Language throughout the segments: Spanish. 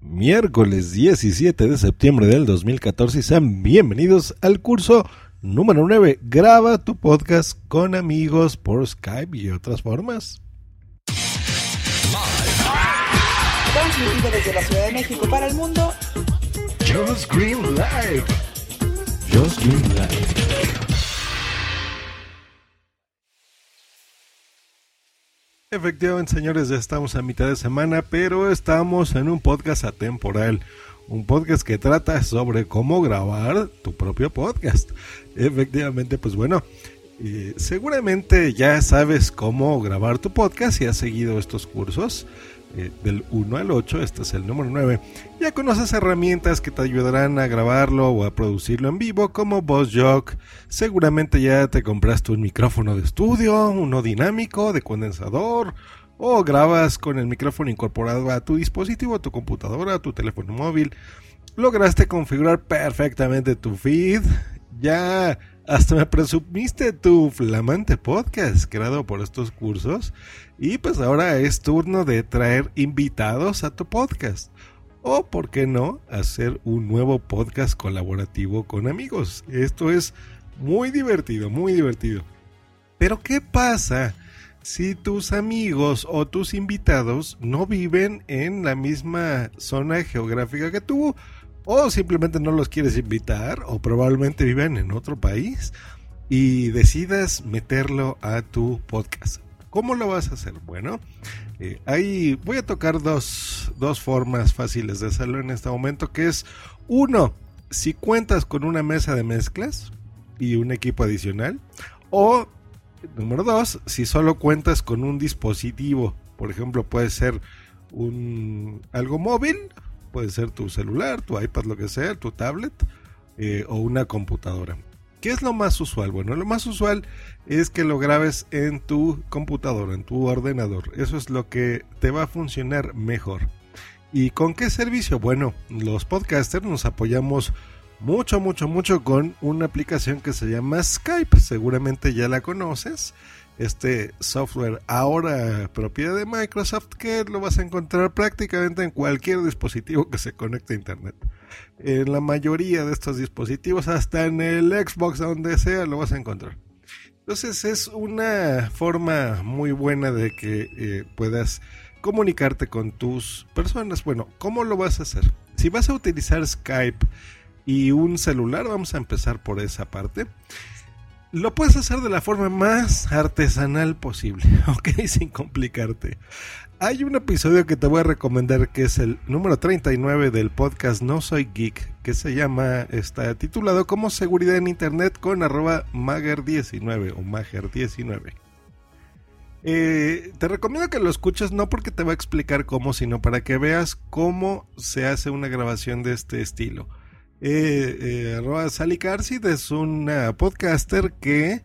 Miércoles 17 de septiembre del 2014 y sean bienvenidos al curso número 9. Graba tu podcast con amigos por Skype y otras formas. Transmitido desde la Ciudad de México para el mundo. Just Green Live. Just Green Live. Efectivamente, señores, ya estamos a mitad de semana, pero estamos en un podcast atemporal. Un podcast que trata sobre cómo grabar tu propio podcast. Efectivamente, pues bueno, seguramente ya sabes cómo grabar tu podcast y has seguido estos cursos. Eh, del 1 al 8, este es el número 9. Ya conoces herramientas que te ayudarán a grabarlo o a producirlo en vivo, como VozJock. Seguramente ya te compraste un micrófono de estudio, uno dinámico, de condensador, o grabas con el micrófono incorporado a tu dispositivo, a tu computadora, a tu teléfono móvil. Lograste configurar perfectamente tu feed. Ya hasta me presumiste tu flamante podcast creado por estos cursos. Y pues ahora es turno de traer invitados a tu podcast. O, por qué no, hacer un nuevo podcast colaborativo con amigos. Esto es muy divertido, muy divertido. Pero, ¿qué pasa si tus amigos o tus invitados no viven en la misma zona geográfica que tú? O simplemente no los quieres invitar, o probablemente viven en otro país y decidas meterlo a tu podcast. ¿Cómo lo vas a hacer? Bueno, eh, ahí voy a tocar dos, dos formas fáciles de hacerlo en este momento, que es uno, si cuentas con una mesa de mezclas y un equipo adicional, o número dos, si solo cuentas con un dispositivo, por ejemplo, puede ser un algo móvil, puede ser tu celular, tu iPad, lo que sea, tu tablet eh, o una computadora. ¿Qué es lo más usual? Bueno, lo más usual es que lo grabes en tu computadora, en tu ordenador. Eso es lo que te va a funcionar mejor. ¿Y con qué servicio? Bueno, los podcasters nos apoyamos mucho, mucho, mucho con una aplicación que se llama Skype. Seguramente ya la conoces. Este software ahora propiedad de Microsoft que lo vas a encontrar prácticamente en cualquier dispositivo que se conecte a Internet. En la mayoría de estos dispositivos, hasta en el Xbox, donde sea, lo vas a encontrar. Entonces es una forma muy buena de que eh, puedas comunicarte con tus personas. Bueno, ¿cómo lo vas a hacer? Si vas a utilizar Skype y un celular, vamos a empezar por esa parte. Lo puedes hacer de la forma más artesanal posible, ¿ok? Sin complicarte. Hay un episodio que te voy a recomendar que es el número 39 del podcast No Soy Geek, que se llama, está titulado como Seguridad en Internet con arroba Mager19 o Mager19. Eh, te recomiendo que lo escuches no porque te va a explicar cómo, sino para que veas cómo se hace una grabación de este estilo. Eh, eh, Sally Carsid es una podcaster que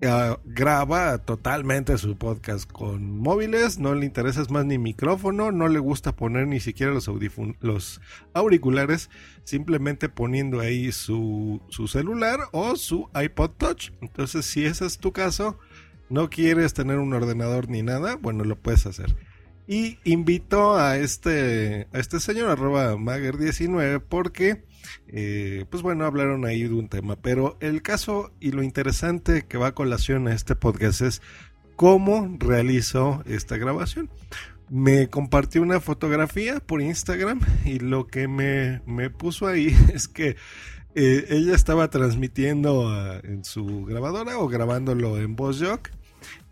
eh, graba totalmente su podcast con móviles, no le interesa más ni micrófono, no le gusta poner ni siquiera los, los auriculares, simplemente poniendo ahí su, su celular o su iPod Touch. Entonces, si ese es tu caso, no quieres tener un ordenador ni nada, bueno, lo puedes hacer. Y invito a este, a este señor, arroba Mager19, porque eh, pues bueno, hablaron ahí de un tema, pero el caso y lo interesante que va a colación a este podcast es cómo realizó esta grabación. Me compartió una fotografía por Instagram y lo que me, puso ahí es que eh, ella estaba transmitiendo ah, en su grabadora o grabándolo en VozJock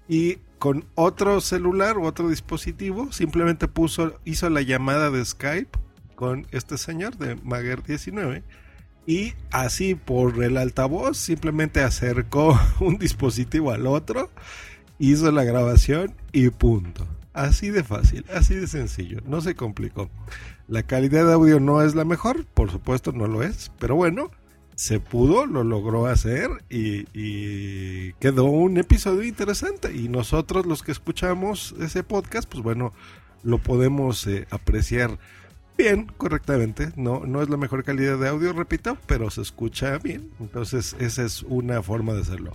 y con otro celular u otro dispositivo simplemente puso hizo la llamada de Skype con este señor de Maguer 19 y así por el altavoz simplemente acercó un dispositivo al otro, hizo la grabación y punto. Así de fácil, así de sencillo, no se complicó. La calidad de audio no es la mejor, por supuesto no lo es, pero bueno, se pudo, lo logró hacer y, quedó un episodio interesante. Y nosotros los que escuchamos ese podcast, pues bueno, lo podemos eh, apreciar bien, correctamente. No, no es la mejor calidad de audio, repito, pero se escucha bien. Entonces, esa es una forma de hacerlo.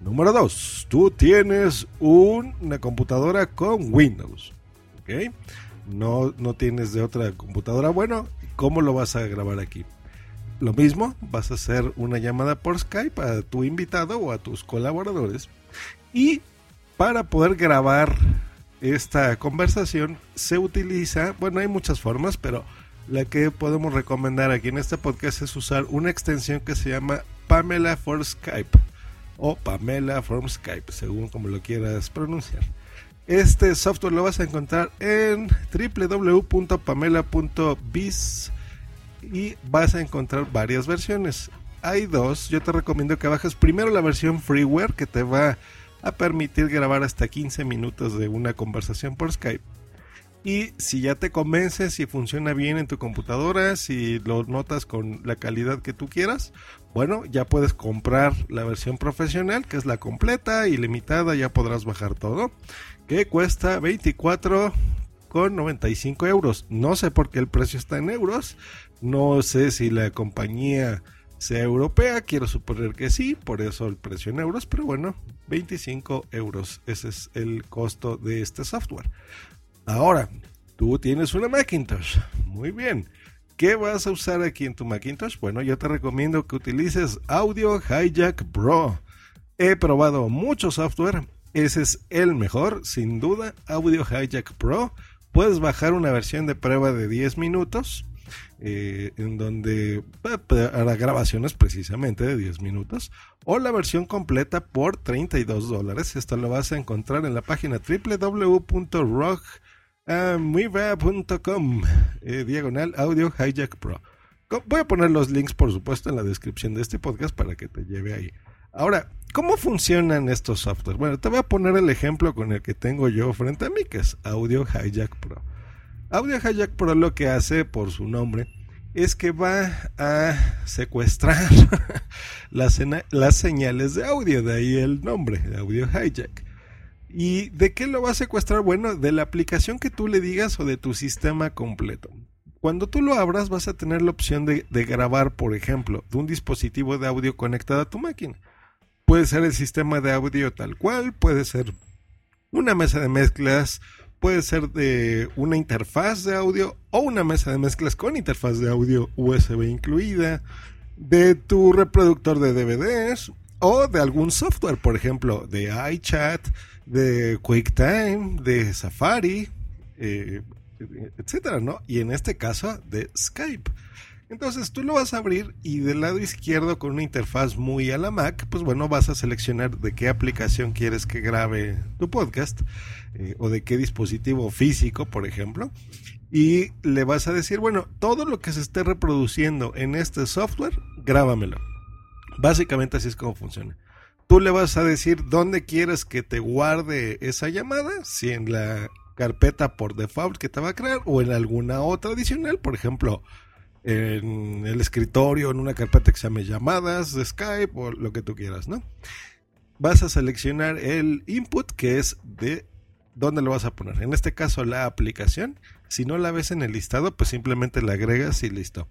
Número dos, tú tienes una computadora con Windows. ¿Ok? No, no tienes de otra computadora. Bueno, ¿cómo lo vas a grabar aquí? Lo mismo, vas a hacer una llamada por Skype a tu invitado o a tus colaboradores. Y para poder grabar esta conversación se utiliza, bueno, hay muchas formas, pero la que podemos recomendar aquí en este podcast es usar una extensión que se llama Pamela for Skype o Pamela from Skype, según como lo quieras pronunciar. Este software lo vas a encontrar en www.pamela.biz y vas a encontrar varias versiones. Hay dos, yo te recomiendo que bajes primero la versión freeware que te va a permitir grabar hasta 15 minutos de una conversación por Skype. Y si ya te convences, si funciona bien en tu computadora, si lo notas con la calidad que tú quieras, bueno, ya puedes comprar la versión profesional, que es la completa y limitada, ya podrás bajar todo, que cuesta 24 con 95 euros. No sé por qué el precio está en euros, no sé si la compañía sea europea, quiero suponer que sí, por eso el precio en euros, pero bueno, 25 euros, ese es el costo de este software. Ahora, tú tienes una Macintosh, muy bien. ¿Qué vas a usar aquí en tu Macintosh? Bueno, yo te recomiendo que utilices Audio Hijack Pro. He probado mucho software, ese es el mejor, sin duda, Audio Hijack Pro. Puedes bajar una versión de prueba de 10 minutos eh, en donde hará grabaciones precisamente de 10 minutos, o la versión completa por 32 dólares. Esto lo vas a encontrar en la página www.rockmuiva.com eh, diagonal audio hijack pro. Voy a poner los links, por supuesto, en la descripción de este podcast para que te lleve ahí. Ahora, ¿cómo funcionan estos softwares? Bueno, te voy a poner el ejemplo con el que tengo yo frente a mí, que es Audio Hijack Pro. Audio Hijack Pro lo que hace por su nombre es que va a secuestrar las, señales de audio, de ahí el nombre, Audio Hijack. ¿Y de qué lo va a secuestrar? Bueno, de la aplicación que tú le digas o de tu sistema completo. Cuando tú lo abras vas a tener la opción de grabar, por ejemplo, de un dispositivo de audio conectado a tu máquina. Puede ser el sistema de audio tal cual, puede ser una mesa de mezclas, puede ser de una interfaz de audio o una mesa de mezclas con interfaz de audio USB incluida, de tu reproductor de DVDs o de algún software, por ejemplo, de iChat, de QuickTime, de Safari, eh, etcétera, ¿no? Y en este caso de Skype. Entonces tú lo vas a abrir y del lado izquierdo con una interfaz muy a la Mac, pues bueno, vas a seleccionar de qué aplicación quieres que grabe tu podcast eh, o de qué dispositivo físico, por ejemplo. Y le vas a decir, bueno, todo lo que se esté reproduciendo en este software, grábamelo. Básicamente así es como funciona. Tú le vas a decir dónde quieres que te guarde esa llamada, si en la carpeta por default que te va a crear o en alguna otra adicional, por ejemplo, en el escritorio, en una carpeta que se llame llamadas Skype o lo que tú quieras, ¿no? Vas a seleccionar el input que es de dónde lo vas a poner. En este caso la aplicación. Si no la ves en el listado, pues simplemente la agregas y listo.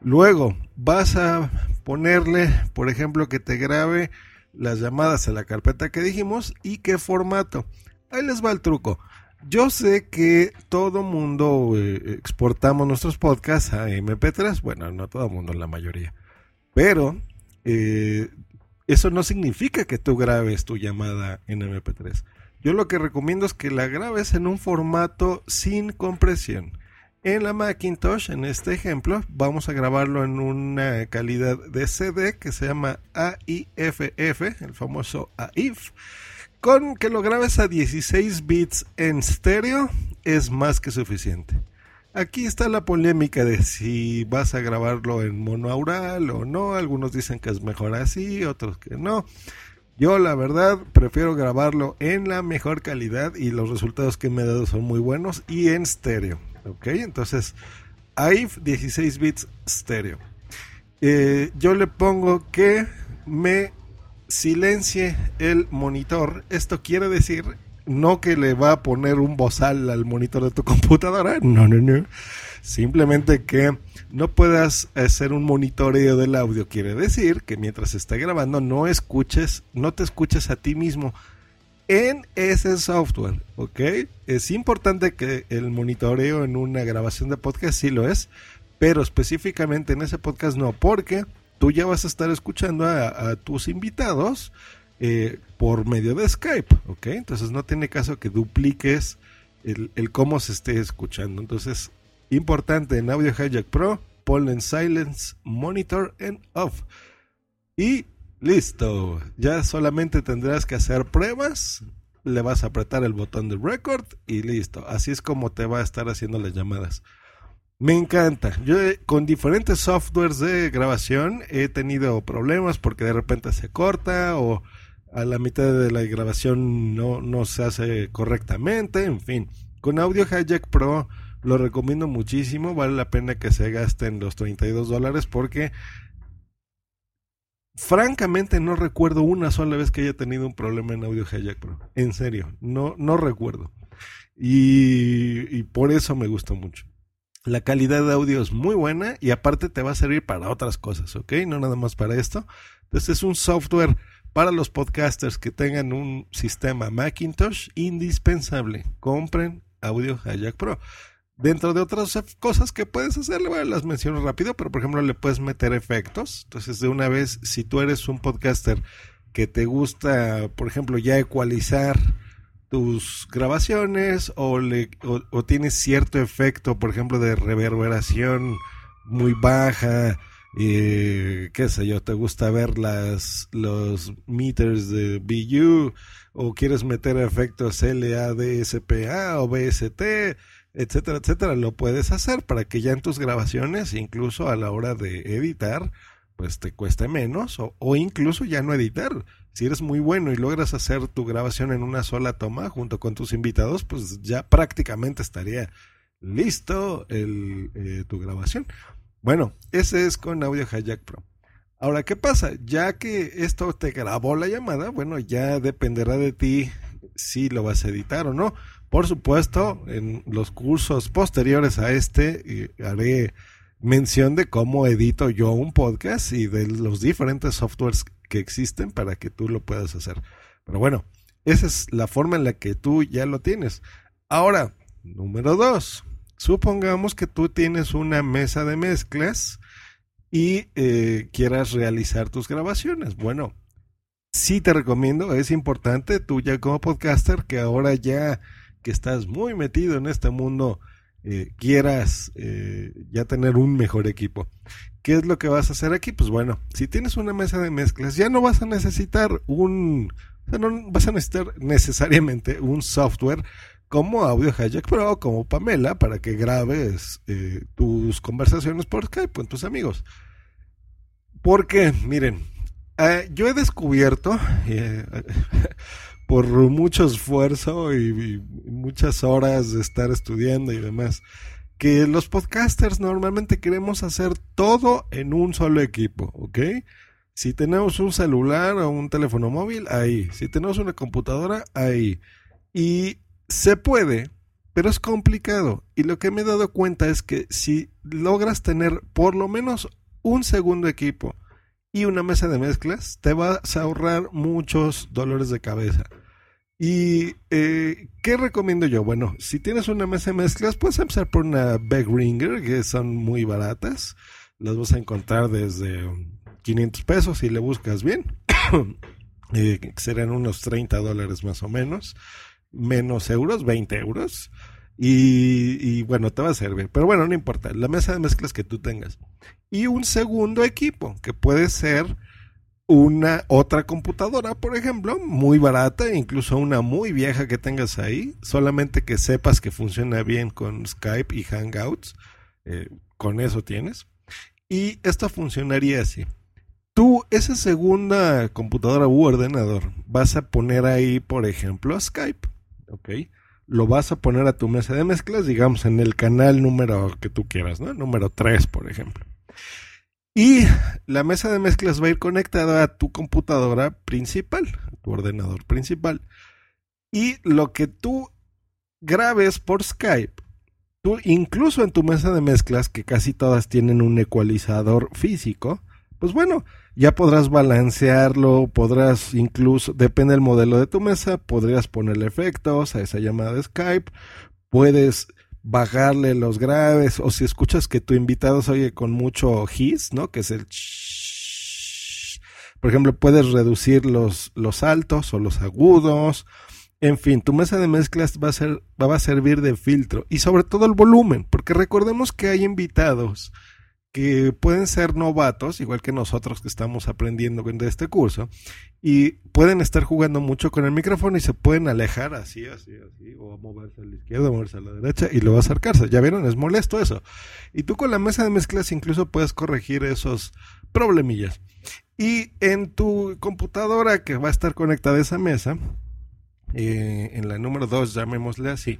Luego vas a ponerle, por ejemplo, que te grabe las llamadas a la carpeta que dijimos y qué formato. Ahí les va el truco. Yo sé que todo mundo eh, exportamos nuestros podcasts a MP3. Bueno, no todo mundo, la mayoría. Pero eh, eso no significa que tú grabes tu llamada en MP3. Yo lo que recomiendo es que la grabes en un formato sin compresión. En la Macintosh, en este ejemplo, vamos a grabarlo en una calidad de CD que se llama AIFF, el famoso AIF. Con que lo grabes a 16 bits en estéreo es más que suficiente. Aquí está la polémica de si vas a grabarlo en monoaural o no. Algunos dicen que es mejor así, otros que no. Yo la verdad prefiero grabarlo en la mejor calidad y los resultados que me he dado son muy buenos y en estéreo. ¿ok? Entonces, AIF 16 bits estéreo. Eh, yo le pongo que me silencie el monitor. Esto quiere decir no que le va a poner un bozal al monitor de tu computadora. No, no, no. Simplemente que no puedas hacer un monitoreo del audio. Quiere decir que mientras esté grabando no escuches, no te escuches a ti mismo en ese software, ¿ok? Es importante que el monitoreo en una grabación de podcast sí lo es, pero específicamente en ese podcast no, porque tú ya vas a estar escuchando a, tus invitados eh, por medio de Skype, ¿ok? Entonces no tiene caso que dupliques el, el cómo se esté escuchando. Entonces, importante en Audio Hijack Pro, ponle en Silence, Monitor en Off. Y Listo, ya solamente tendrás que hacer pruebas, le vas a apretar el botón de record y listo. Así es como te va a estar haciendo las llamadas. Me encanta. Yo con diferentes softwares de grabación he tenido problemas porque de repente se corta o a la mitad de la grabación no, no se hace correctamente, en fin. Con Audio Hijack Pro lo recomiendo muchísimo, vale la pena que se gasten los 32 dólares porque francamente no recuerdo una sola vez que haya tenido un problema en Audio Hijack Pro. En serio, no, no recuerdo. Y, por eso me gusta mucho. La calidad de audio es muy buena y aparte te va a servir para otras cosas, ¿ok? No nada más para esto. Entonces es un software para los podcasters que tengan un sistema Macintosh indispensable. Compren Audio Hijack Pro. Dentro de otras cosas que puedes hacer, las menciono rápido, pero por ejemplo le puedes meter efectos. Entonces, de una vez, si tú eres un podcaster que te gusta, por ejemplo, ya ecualizar tus grabaciones o, le, o, tienes cierto efecto, por ejemplo, de reverberación muy baja, eh, qué sé yo, te gusta ver las, los meters de BU o quieres meter efectos LADSPA o BST, etcétera, etcétera, lo puedes hacer para que ya en tus grabaciones, incluso a la hora de editar, pues te cueste menos o, o, incluso ya no editar. Si eres muy bueno y logras hacer tu grabación en una sola toma junto con tus invitados, pues ya prácticamente estaría listo eh, tu grabación. Bueno, ese es con Audio Hijack Pro. Ahora, ¿qué pasa? Ya que esto te grabó la llamada, bueno, ya dependerá de ti si lo vas a editar o no. Por supuesto, en los cursos posteriores a este eh, haré mención de cómo edito yo un podcast y de los diferentes softwares que existen para que tú lo puedas hacer. Pero bueno, esa es la forma en la que tú ya lo tienes. Ahora, número dos, supongamos que tú tienes una mesa de mezclas y eh, quieras realizar tus grabaciones. Bueno, sí te recomiendo, es importante tú ya como podcaster que ahora ya que estás muy metido en este mundo eh, quieras eh, ya tener un mejor equipo. ¿Qué es lo que vas a hacer aquí? Pues bueno, si tienes una mesa de mezclas, ya no vas a necesitar un, o sea, no vas a necesitar necesariamente un software como Audio Hijack Pro, como Pamela, para que grabes eh, tus conversaciones por Skype con tus amigos. Porque, miren, eh, yo he descubierto, eh, por mucho esfuerzo y, y muchas horas de estar estudiando y demás, que los podcasters normalmente queremos hacer todo en un solo equipo, ¿ok? Si tenemos un celular o un teléfono móvil, ahí. Si tenemos una computadora, ahí. Y se puede, pero es complicado. Y lo que me he dado cuenta es que si logras tener por lo menos un segundo equipo y una mesa de mezclas, te vas a ahorrar muchos dolores de cabeza. ¿Y eh, qué recomiendo yo? Bueno, si tienes una mesa de mezclas, puedes empezar por una Ringer, que son muy baratas. Las vas a encontrar desde 500 pesos si le buscas bien. eh, serán unos 30 dólares más o menos. Menos euros, 20 euros. Y, y, bueno, te va a servir. Pero bueno, no importa. La mesa de mezclas que tú tengas. Y un segundo equipo, que puede ser una otra computadora, por ejemplo, muy barata, incluso una muy vieja que tengas ahí, solamente que sepas que funciona bien con Skype y Hangouts, eh, con eso tienes. Y esto funcionaría así. Tú, esa segunda computadora u ordenador, vas a poner ahí, por ejemplo, Skype, ¿ok? Lo vas a poner a tu mesa de mezclas, digamos, en el canal número que tú quieras, ¿no? Número 3, por ejemplo. Y la mesa de mezclas va a ir conectada a tu computadora principal, tu ordenador principal. Y lo que tú grabes por Skype, tú incluso en tu mesa de mezclas, que casi todas tienen un ecualizador físico, pues bueno, ya podrás balancearlo, podrás incluso, depende del modelo de tu mesa, podrías ponerle efectos a esa llamada de Skype, puedes bajarle los graves, o si escuchas que tu invitado se oye con mucho hiss, ¿no? Que es el por ejemplo, puedes reducir los, los altos o los agudos. En fin, tu mesa de mezclas va a, ser, va a servir de filtro y sobre todo el volumen, porque recordemos que hay invitados que pueden ser novatos, igual que nosotros que estamos aprendiendo de este curso, y pueden estar jugando mucho con el micrófono y se pueden alejar así, así, así, o moverse a la izquierda, moverse a la derecha, y luego acercarse. Ya vieron, es molesto eso. Y tú con la mesa de mezclas incluso puedes corregir esos problemillas. Y en tu computadora que va a estar conectada a esa mesa, eh, en la número 2, llamémosle así,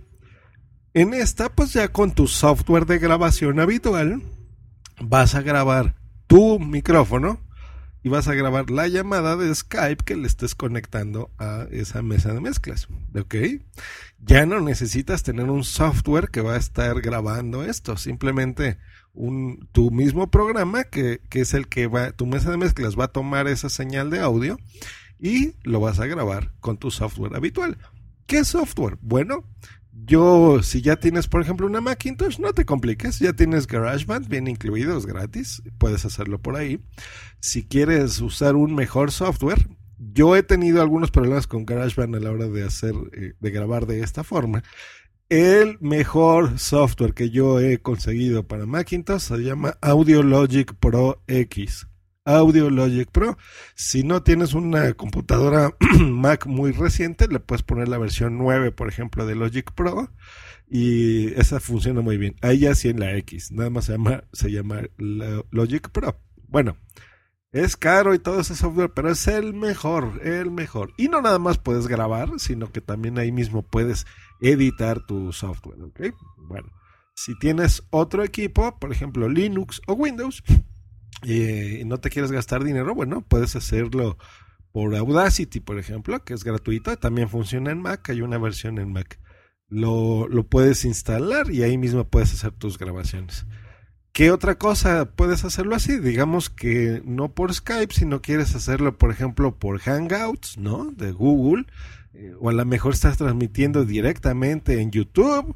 en esta, pues ya con tu software de grabación habitual, vas a grabar tu micrófono y vas a grabar la llamada de Skype que le estés conectando a esa mesa de mezclas. ¿Ok? Ya no necesitas tener un software que va a estar grabando esto. Simplemente un, tu mismo programa que, que es el que va, tu mesa de mezclas va a tomar esa señal de audio y lo vas a grabar con tu software habitual. ¿Qué software? Bueno, yo, si ya tienes, por ejemplo, una Macintosh, no te compliques, ya tienes GarageBand bien incluido, es gratis, puedes hacerlo por ahí. Si quieres usar un mejor software, yo he tenido algunos problemas con GarageBand a la hora de hacer, eh, de grabar de esta forma. El mejor software que yo he conseguido para Macintosh se llama Audio Logic Pro X. Audio Logic Pro. Si no tienes una computadora Mac muy reciente, le puedes poner la versión 9, por ejemplo, de Logic Pro. Y esa funciona muy bien. Ahí ya sí en la X. Nada más se llama, se llama Logic Pro. Bueno, es caro y todo ese software, pero es el mejor, el mejor. Y no nada más puedes grabar, sino que también ahí mismo puedes editar tu software. ¿ok? Bueno, si tienes otro equipo, por ejemplo Linux o Windows, y no te quieres gastar dinero, bueno, puedes hacerlo por Audacity, por ejemplo, que es gratuita, también funciona en Mac, hay una versión en Mac. Lo, lo puedes instalar y ahí mismo puedes hacer tus grabaciones. ¿Qué otra cosa puedes hacerlo así? Digamos que no por Skype, sino quieres hacerlo, por ejemplo, por Hangouts, ¿no? De Google. Eh, o a lo mejor estás transmitiendo directamente en YouTube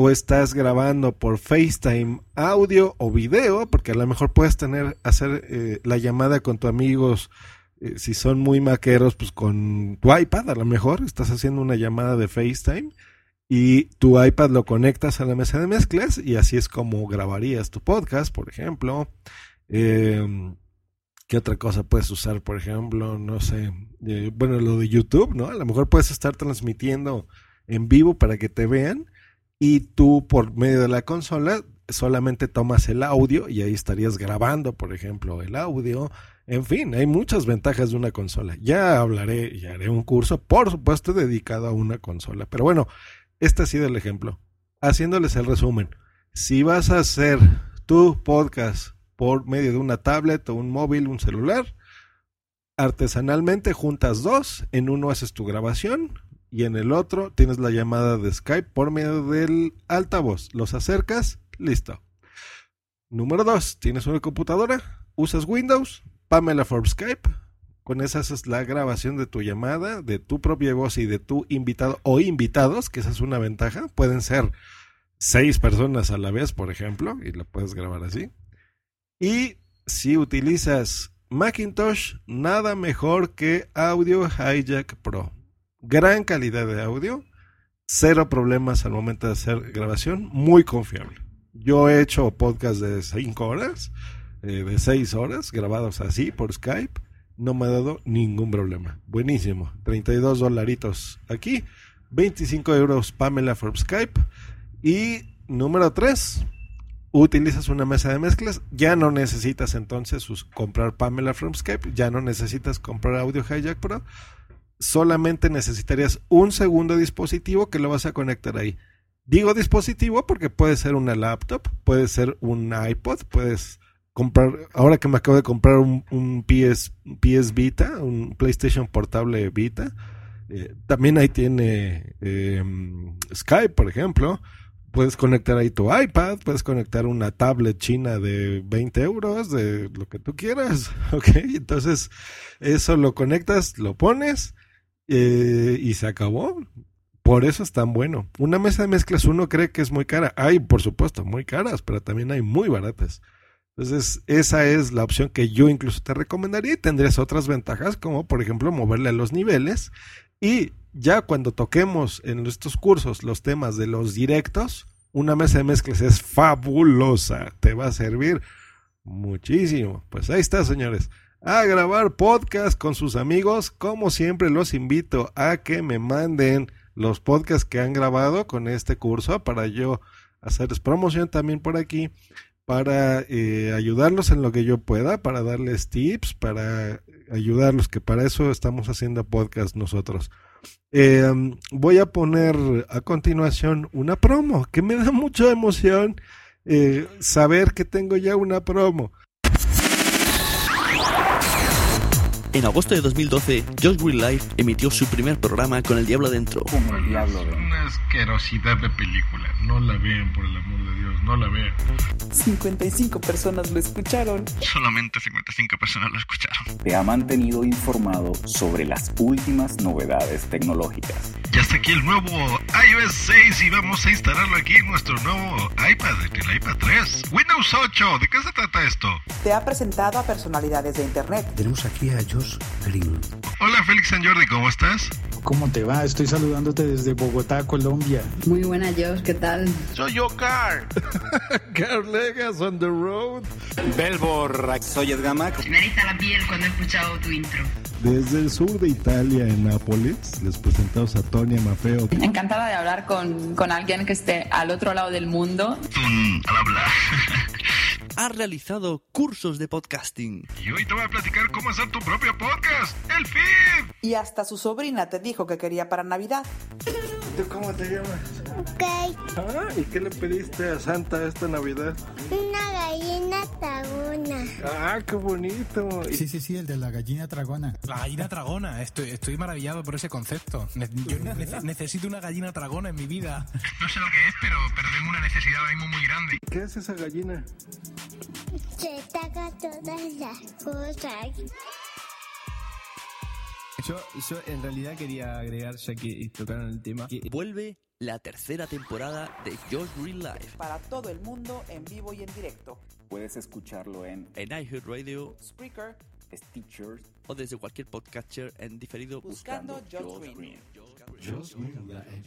o estás grabando por FaceTime audio o video, porque a lo mejor puedes tener, hacer eh, la llamada con tus amigos, eh, si son muy maqueros, pues con tu iPad, a lo mejor estás haciendo una llamada de FaceTime y tu iPad lo conectas a la mesa de mezclas y así es como grabarías tu podcast, por ejemplo. Eh, ¿Qué otra cosa puedes usar? Por ejemplo, no sé, bueno, lo de YouTube, ¿no? A lo mejor puedes estar transmitiendo en vivo para que te vean y tú por medio de la consola solamente tomas el audio y ahí estarías grabando, por ejemplo, el audio. En fin, hay muchas ventajas de una consola. Ya hablaré y haré un curso, por supuesto, dedicado a una consola. Pero bueno, este ha sido el ejemplo. Haciéndoles el resumen. Si vas a hacer tu podcast por medio de una tablet o un móvil, un celular, artesanalmente juntas dos, en uno haces tu grabación y en el otro tienes la llamada de Skype por medio del altavoz. Los acercas, listo. Número dos, tienes una computadora, usas Windows, Pamela for Skype. Con esa haces la grabación de tu llamada, de tu propia voz y de tu invitado o invitados, que esa es una ventaja. Pueden ser seis personas a la vez, por ejemplo, y lo puedes grabar así. Y si utilizas Macintosh, nada mejor que Audio Hijack Pro. Gran calidad de audio, cero problemas al momento de hacer grabación, muy confiable. Yo he hecho podcast de 5 horas, eh, de 6 horas, grabados así por Skype. No me ha dado ningún problema. Buenísimo. 32 dolaritos aquí. 25 euros Pamela for Skype. Y número 3, utilizas una mesa de mezclas, ya no necesitas entonces comprar Pamela from Skype, ya no necesitas comprar Audio Hijack Pro, solamente necesitarías un segundo dispositivo que lo vas a conectar ahí. Digo dispositivo porque puede ser una laptop, puede ser un iPod, puedes comprar, ahora que me acabo de comprar un, un PS, Vita, un PlayStation portable Vita, eh, también ahí tiene eh, Skype, por ejemplo puedes conectar ahí tu iPad, puedes conectar una tablet china de 20 euros, de lo que tú quieras, ¿ok? Entonces, eso lo conectas, lo pones eh, y se acabó. Por eso es tan bueno. Una mesa de mezclas uno cree que es muy cara. Hay, por supuesto, muy caras, pero también hay muy baratas. Entonces, esa es la opción que yo incluso te recomendaría y tendrías otras ventajas, como por ejemplo moverle a los niveles y ya cuando toquemos en estos cursos los temas de los directos, una mesa de mezclas es fabulosa. Te va a servir muchísimo. Pues ahí está, señores. A grabar podcast con sus amigos. Como siempre, los invito a que me manden los podcasts que han grabado con este curso para yo hacerles promoción también por aquí para eh, ayudarlos en lo que yo pueda, para darles tips, para ayudarlos, que para eso estamos haciendo podcast nosotros. Eh, voy a poner a continuación una promo, que me da mucha emoción eh, saber que tengo ya una promo. En agosto de 2012, Josh Green Life emitió su primer programa con el diablo dentro. Como el diablo dentro. Una asquerosidad de película. No la vean, por el amor de Dios, no la vean. 55 personas lo escucharon. Solamente 55 personas lo escucharon. Te ha mantenido informado sobre las últimas novedades tecnológicas. Ya está aquí el nuevo iOS 6 y vamos a instalarlo aquí en nuestro nuevo iPad, el iPad 3. Windows 8, ¿de qué se trata esto? Te ha presentado a personalidades de Internet. Tenemos aquí a Josh Green. Hola Félix San Jordi, ¿cómo estás? ¿Cómo te va? Estoy saludándote desde Bogotá, Colombia. Muy buena, Josh, ¿qué tal? Soy yo, Car. Car Legas on the road. Belbor, soy Edgamac. Me eriza la piel cuando he escuchado tu intro. Desde el sur de Italia, en Nápoles, les presentamos a Tonia Mafeo. Encantada de hablar con, con alguien que esté al otro lado del mundo. al hablar. Ha realizado cursos de podcasting. Y hoy te voy a platicar cómo hacer tu propio podcast, el feed. Y hasta su sobrina te dijo que quería para Navidad. ¿Tú cómo te llamas? Ok, Ah, ¿y qué le pediste a Santa esta Navidad? una gallina tagona. Ah, qué bonito. Sí, sí, sí, el de la gallina tragona. La gallina dragona, estoy, estoy maravillado por ese concepto. Yo ne- necesito una gallina dragona en mi vida. No sé lo que es, pero, pero tengo una necesidad ahora mismo muy grande. ¿Qué es esa gallina? Se taga todas las cosas. Yo, yo en realidad quería agregar, ya que tocaron el tema, que Vuelve la tercera temporada de Josh Green Life Para todo el mundo, en vivo y en directo. Puedes escucharlo en en iHeartRadio Spreaker, Stitcher o desde cualquier podcatcher en diferido buscando buscando Josh Josh Green. Green.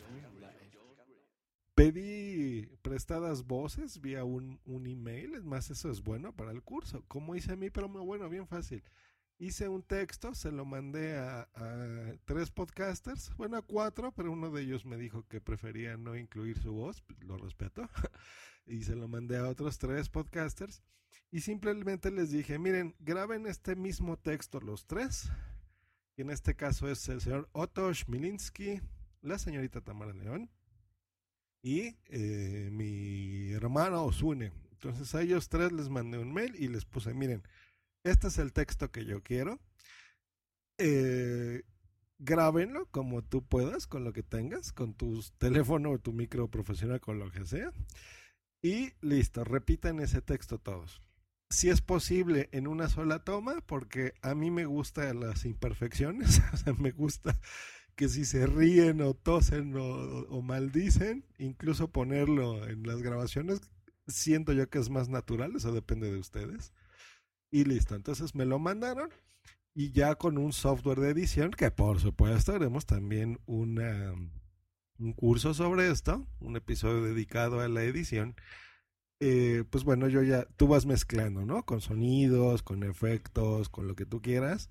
pedí prestadas voces vía un, un email. Es más, eso es bueno para el curso. Como hice a mí, pero muy bueno, bien fácil hice un texto, se lo mandé a, a, tres podcasters, bueno, a cuatro, pero uno de ellos me dijo que prefería no incluir su voz, lo respeto, y se lo mandé a otros tres podcasters, y simplemente les dije, miren, graben este mismo texto los tres, que en este caso es el señor Otto Schmilinski, la señorita Tamara León, y eh, mi hermano Osune. Entonces a ellos tres les mandé un mail y les puse, miren, este es el texto que yo quiero. Eh, grábenlo como tú puedas, con lo que tengas, con tu teléfono o tu micro profesional, con lo que sea. Y listo, repitan ese texto todos. Si es posible en una sola toma, porque a mí me gustan las imperfecciones, o sea, me gusta que si se ríen o tosen o, o maldicen, incluso ponerlo en las grabaciones, siento yo que es más natural, eso depende de ustedes y listo. Entonces me lo mandaron y ya con un software de edición, que por supuesto haremos también una, un curso sobre esto, un episodio dedicado a la edición. Eh, pues bueno, yo ya, tú vas mezclando, ¿no? Con sonidos, con efectos, con lo que tú quieras.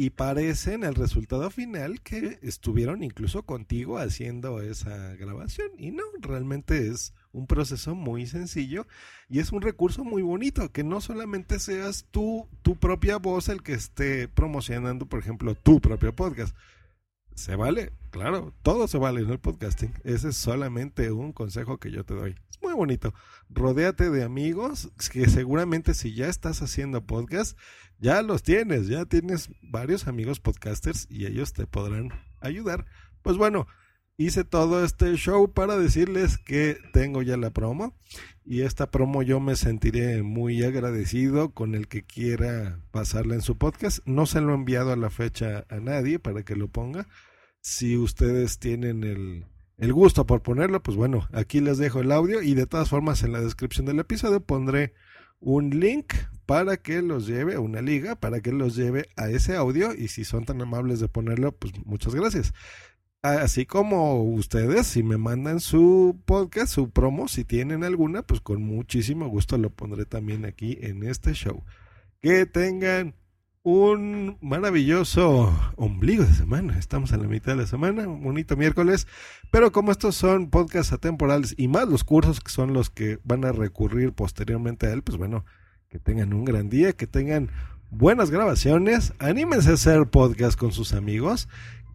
Y parecen el resultado final que estuvieron incluso contigo haciendo esa grabación. Y no, realmente es un proceso muy sencillo y es un recurso muy bonito, que no solamente seas tú, tu propia voz el que esté promocionando, por ejemplo, tu propio podcast. Se vale, claro, todo se vale en el podcasting. Ese es solamente un consejo que yo te doy. Bonito. Rodéate de amigos que seguramente si ya estás haciendo podcast, ya los tienes, ya tienes varios amigos podcasters y ellos te podrán ayudar. Pues bueno, hice todo este show para decirles que tengo ya la promo y esta promo yo me sentiré muy agradecido con el que quiera pasarla en su podcast. No se lo he enviado a la fecha a nadie para que lo ponga. Si ustedes tienen el, el gusto por ponerlo, pues bueno, aquí les dejo el audio y de todas formas en la descripción del episodio pondré un link para que los lleve, una liga, para que los lleve a ese audio y si son tan amables de ponerlo, pues muchas gracias así como ustedes, si me mandan su podcast, su promo, si tienen alguna, pues con muchísimo gusto lo pondré también aquí en este show. Que tengan un maravilloso ombligo de semana. Estamos en la mitad de la semana, un bonito miércoles. Pero como estos son podcasts atemporales y más los cursos que son los que van a recurrir posteriormente a él, pues bueno, que tengan un gran día, que tengan buenas grabaciones, anímense a hacer podcast con sus amigos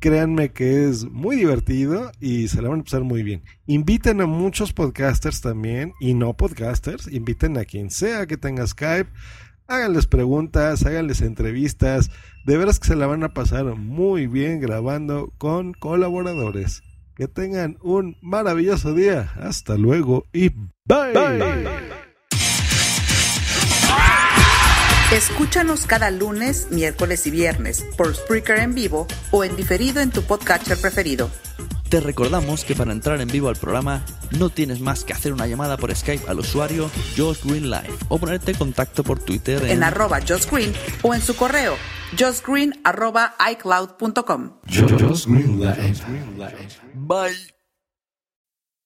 créanme que es muy divertido y se la van a pasar muy bien. Inviten a muchos podcasters también y no podcasters, inviten a quien sea que tenga Skype, háganles preguntas, háganles entrevistas, de veras que se la van a pasar muy bien grabando con colaboradores. Que tengan un maravilloso día. Hasta luego y bye. bye. Escúchanos cada lunes, miércoles y viernes por Spreaker en vivo o en diferido en tu podcatcher preferido. Te recordamos que para entrar en vivo al programa no tienes más que hacer una llamada por Skype al usuario Josh Green Live o ponerte en contacto por Twitter en, en arroba Josh Green o en su correo joshgreen arroba icloud.com. Bye.